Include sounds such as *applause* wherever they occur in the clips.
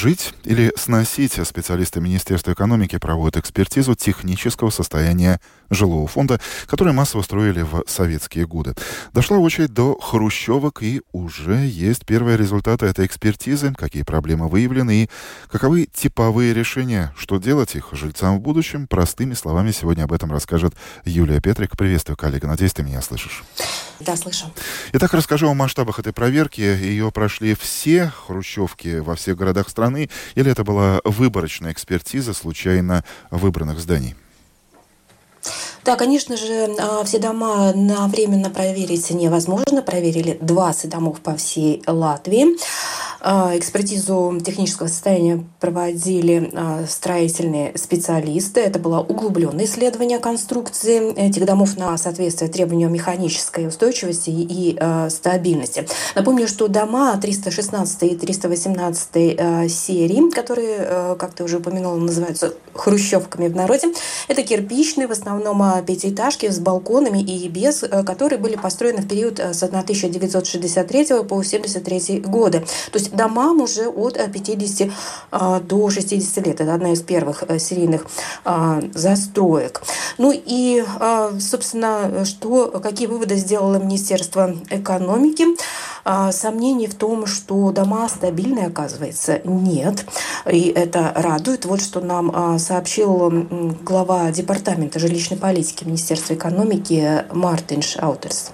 жить или сносить, специалисты Министерства экономики проводят экспертизу технического состояния жилого фонда, который массово строили в советские годы. Дошла очередь до хрущевок, и уже есть первые результаты этой экспертизы, какие проблемы выявлены и каковы типовые решения, что делать их жильцам в будущем. Простыми словами сегодня об этом расскажет Юлия Петрик. Приветствую, коллега. Надеюсь, ты меня слышишь. Да, слышу. Итак, расскажу о масштабах этой проверки. Ее прошли все хрущевки во всех городах страны, или это была выборочная экспертиза случайно выбранных зданий? Да, конечно же, а, все дома на временно проверить невозможно. Проверили 20 домов по всей Латвии. А, экспертизу технического состояния проводили а, строительные специалисты. Это было углубленное исследование конструкции этих домов на соответствие требованиям механической устойчивости и стабильности. Напомню, что дома 316 и 318 серии, которые, как ты уже упомянула, называются хрущевками в народе, это кирпичные, в основном пятиэтажки с балконами и без, которые были построены в период с 1963 по 1973 годы. То есть домам уже от 50 э, до 60 лет. Это одна из первых серийных застроек. Ну и, собственно, что, какие выводы сделало Министерство экономики? Сомнений в том, что дома стабильные, оказывается, нет. И это радует. Вот что нам сообщил глава Департамента жилищной политики Министерства экономики Мартинш Аутерс.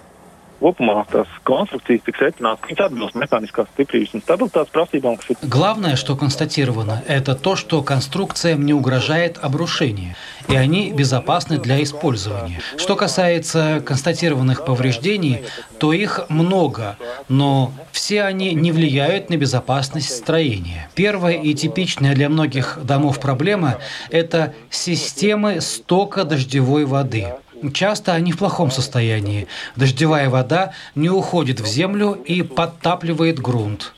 Kopumā tās konstrukcijas tiks secināts, ka viņas atbilst mehāniskās стабильности un stabilitātes просībām. Главное, что констатировано, это то, что конструкциям не угрожает обрушение, и они безопасны для использования. Что касается констатированных повреждений, то их много, но все они не влияют на безопасность строения. Первая и типичная для многих домов проблема – это системы стока дождевой воды. Часто они в плохом состоянии. Дождевая вода не уходит в землю и подтапливает грунт.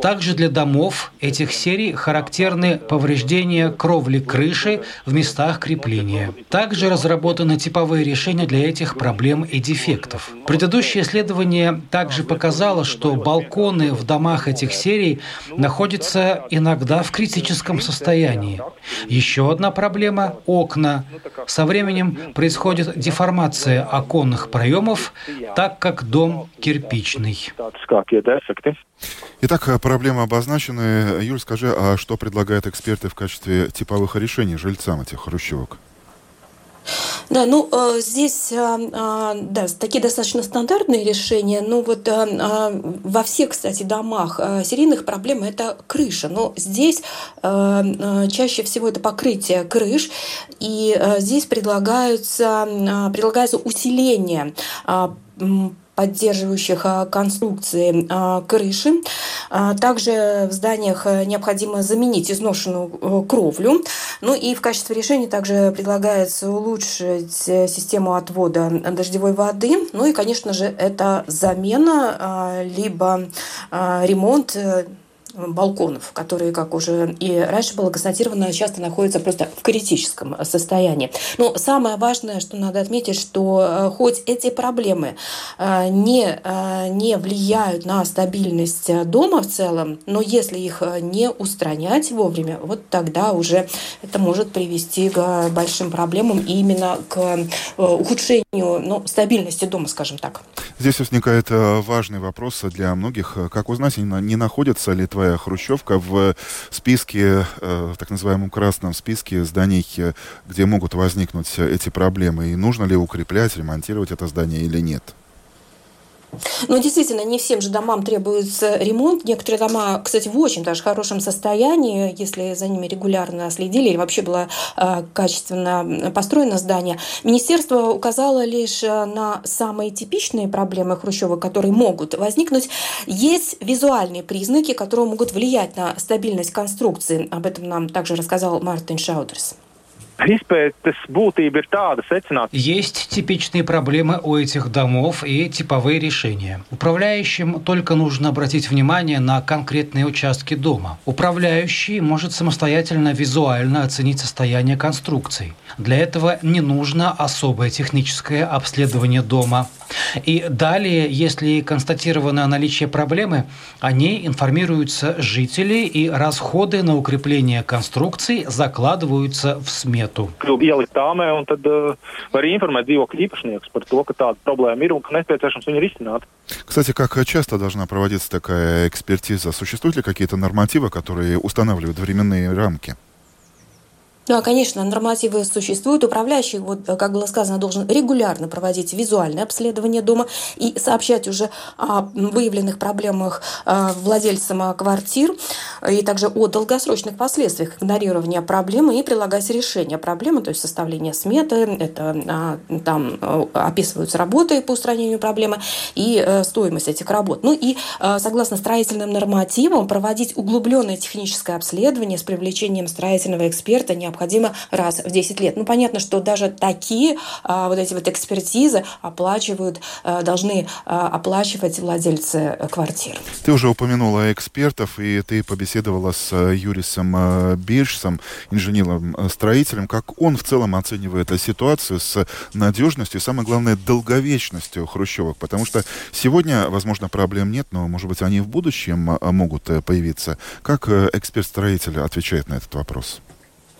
Также для домов этих серий характерны повреждения кровли крыши в местах крепления. Также разработаны типовые решения для этих проблем и дефектов. Предыдущее исследование также показало, что балконы в домах этих серий находятся иногда в критическом состоянии. Еще одна проблема – окна. Со временем происходит деформация оконных проемов, так как дом кирпичный. Итак, проблемы обозначены. Юль, скажи, а что предлагают эксперты в качестве типовых решений жильцам этих хрущевок? Да, ну э, здесь, э, э, да, такие достаточно стандартные решения. Ну вот во всех, кстати, домах серийных проблем это крыша. Но здесь чаще всего это покрытие крыш, и здесь предлагаются, предлагается усиление поддерживающих а, конструкции а, крыши. А, также в зданиях необходимо заменить изношенную кровлю. Ну и в качестве решения также предлагается улучшить э, систему отвода дождевой воды. Ну и, конечно же, это замена либо ремонт э, балконов, которые, как уже и раньше было констатировано, часто находятся просто в критическом состоянии. Но самое важное, что надо отметить, что э, хоть эти проблемы э, не, э, не влияют на стабильность дома в целом, но если их не устранять вовремя, вот тогда уже это может привести к большим проблемам именно к ухудшению ну, стабильности дома, скажем так. Здесь возникает важный вопрос для многих. Как узнать, не находится ли твоя новая хрущевка в списке, э, в так называемом красном списке зданий, э, где могут возникнуть эти проблемы. И нужно ли укреплять, ремонтировать это здание или нет? Ну, действительно, не всем же домам требуется ремонт. Некоторые дома, кстати, в очень даже хорошем состоянии, если за ними регулярно следили, или вообще было э, качественно построено здание. Министерство указало лишь э, на самые типичные проблемы хрущевок, которые могут возникнуть. Есть визуальные признаки, которые могут влиять на стабильность конструкции. Об этом нам также рассказал Мартин Шаудерс. Būtība ir tāda secināt. Есть типичные проблемы у этих домов и типовые решения. Управляющим только нужно обратить внимание на конкретные участки дома. Управляющий может самостоятельно визуально оценить состояние конструкций. Для этого не нужно особое техническое обследование дома. И далее, если констатировано наличие проблемы, о ней информируются жители, и расходы на укрепление конструкций закладываются в смету. Risināt. Кстати, как часто должна проводиться такая экспертиза? Существуют ли какие-то нормативы, которые устанавливают временные рамки? Да, конечно, нормативы существуют. Управляющий, вот, как было сказано, должен регулярно проводить визуальное обследование дома и сообщать уже о выявленных проблемах э, владельцам квартир и также о долгосрочных последствиях игнорирования проблемы и прилагать решение проблемы, то есть составление сметы, это а, там э, описываются работы по устранению проблемы и э, стоимость этих работ. Ну и согласно строительным нормативам проводить углубленное техническое обследование с привлечением строительного эксперта не необходимо раз в 10 лет. Ну, понятно, что даже такие а, вот эти вот экспертизы оплачивают, а, должны а, оплачивать владельцы квартир. Ты уже упомянула экспертов, и ты побеседовала с э, Юрисом э, Биршсом, инженером-строителем. Как он в целом оценивает ситуацию с надежностью и, самое главное, долговечностью хрущевок? Потому что сегодня, возможно, проблем нет, но, может быть, они в будущем э, могут появиться. Как эксперт-строитель отвечает на этот вопрос?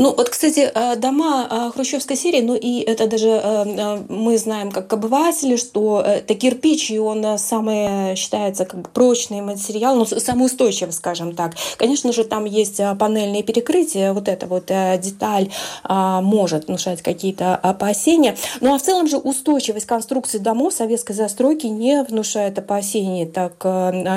Ну, вот, кстати, э, дома э, хрущевской серии, ну и это даже э, мы знаем как обыватели, что это кирпич, и он самый считается как прочный материал, ну, самый устойчивый, скажем так. Конечно же, там есть панельные перекрытия, вот эта вот деталь может внушать какие-то опасения. Ну, а в целом же устойчивость конструкции домов советской застройки не внушает опасений, так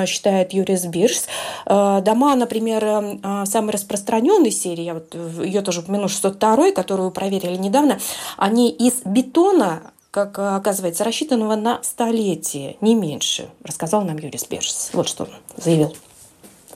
считает Юрис Бирс. Дома, например, самой распространенной серии, вот ее тоже упомяну 602, которую проверили недавно, они из бетона как оказывается, рассчитанного на столетие, не меньше, рассказал нам Юрий Бершс. Вот что он заявил.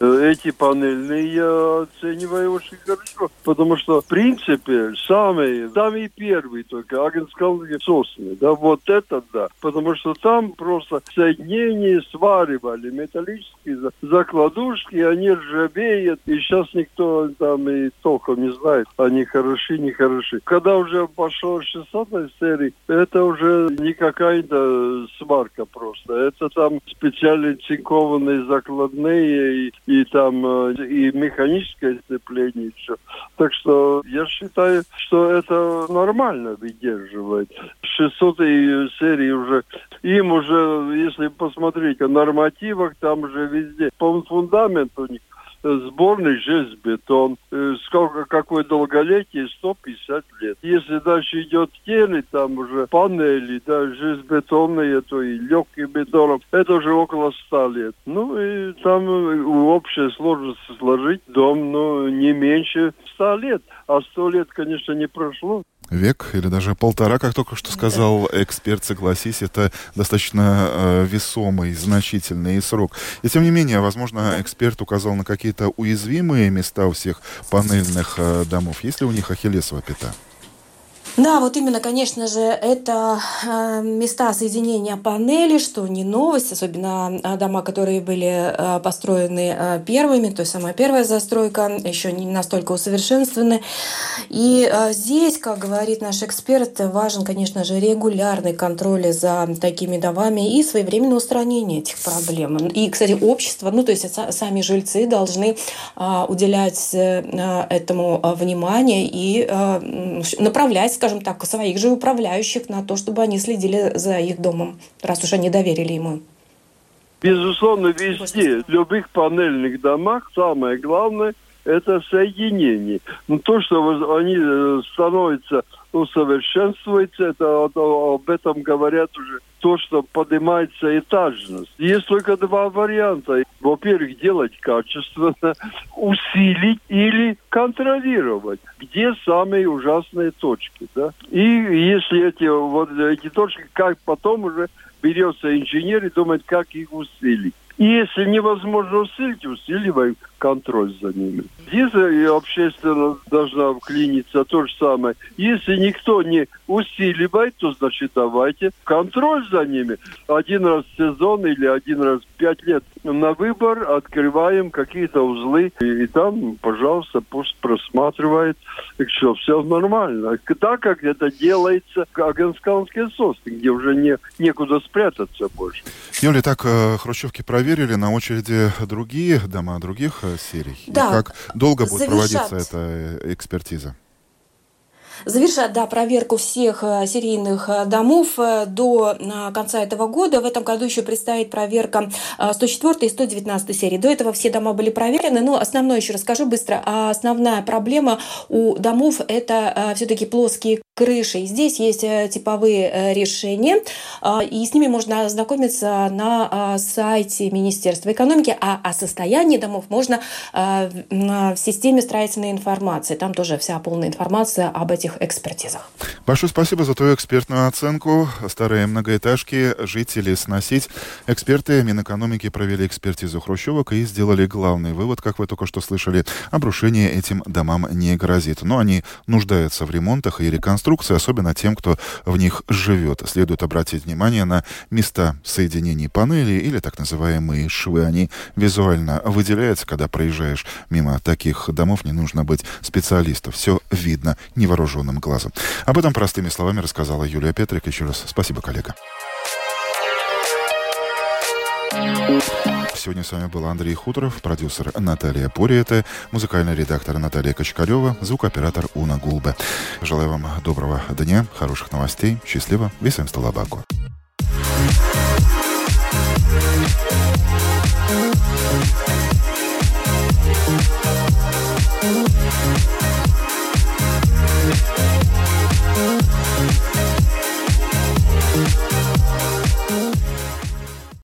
Эти панельные я оцениваю очень хорошо, потому что, в принципе, самые, самые первые только агентские сосны, да, вот это да, потому что там просто соединение сваривали, металлические закладушки, они ржавеют, и сейчас никто там и толком не знает, они хороши, не хороши. Когда уже пошел 600 серии, это уже не какая-то сварка просто, это там специально цинкованные закладные и и там э, и механическое сцепление еще. Так что я считаю, что это нормально выдерживает. 600 серии уже, им уже, если посмотреть о нормативах, там уже везде, по фундамент у них сборный железобетон. Э, сколько, какое долголетие? 150 лет. Если дальше идет теле, там уже панели, да, железобетонные, то и легким бетоном, это уже около 100 лет. Ну и там э, общая сложность сложить дом, ну, не меньше 100 лет. А 100 лет, конечно, не прошло век или даже полтора, как только что сказал эксперт, согласись, это достаточно э, весомый, значительный срок. И тем не менее, возможно, эксперт указал на какие-то уязвимые места у всех панельных э, домов. Есть ли у них ахиллесова пята? Да, вот именно, конечно же, это э, места соединения панелей, что не новость, особенно э, дома, которые были э, построены первыми, то есть самая первая застройка, еще не настолько усовершенствованы. И здесь, как говорит наш эксперт, важен, конечно же, регулярный контроль за такими домами и своевременное устранение этих проблем. И, кстати, общество, ну то есть сами жильцы должны уделять этому внимание и направлять, скажем так, своих же управляющих на то, чтобы они следили за их домом, раз уж они доверили ему. Безусловно, везде, в любых панельных домах самое главное – это соединение. Но то, что они э, становятся усовершенствуется, это, об этом говорят уже то, что поднимается этажность. Есть только два варианта. Во-первых, делать качественно, *laughs* усилить или контролировать, где самые ужасные точки. Да? И если эти, вот, эти точки, как потом уже берется инженер и думает, как их усилить. И если невозможно усилить, усиливаем контроль за ними. Здесь и общественность должна вклиниться то же самое. Если никто не усиливает, то значит давайте контроль за ними. Один раз в сезон или один раз в пять лет на выбор открываем какие-то узлы. И, и там, пожалуйста, пусть просматривает, что все нормально. Так как это делается в Аганскалской сосны, где уже не, некуда спрятаться больше. Юлия, так, э, хрущевки проверили, на очереди другие дома других э, серий. Да. И как долго будет Завершат. проводиться эта э, экспертиза? Завершат да, проверку всех э, серийных э, домов э, до конца этого года. В этом году еще предстоит проверка 104 и 119 серии. До этого все дома были проверены. Но основное еще расскажу быстро. А основная проблема у домов – это все-таки плоские крыши. Здесь есть типовые решения, и с ними можно ознакомиться на сайте Министерства экономики, а о состоянии домов можно в системе строительной информации. Там тоже вся полная информация об этих этих экспертизах. Большое спасибо за твою экспертную оценку. Старые многоэтажки жители сносить. Эксперты Минэкономики провели экспертизу хрущевок и сделали главный вывод, как вы только что слышали, обрушение этим домам не грозит. Но они нуждаются в ремонтах и реконструкции, особенно тем, кто в них живет. Следует обратить внимание на места соединений панелей или так называемые швы. Они визуально выделяются, когда проезжаешь мимо таких домов. Не нужно быть специалистом. Все видно невооруженным невооруженным глазом. Об этом простыми словами рассказала Юлия Петрик. Еще раз спасибо, коллега. Сегодня с вами был Андрей Хуторов, продюсер Наталья Пориэта, музыкальный редактор Наталья Кочкарева, звукооператор Уна Гулбе. Желаю вам доброго дня, хороших новостей, счастливо, весим столобаку.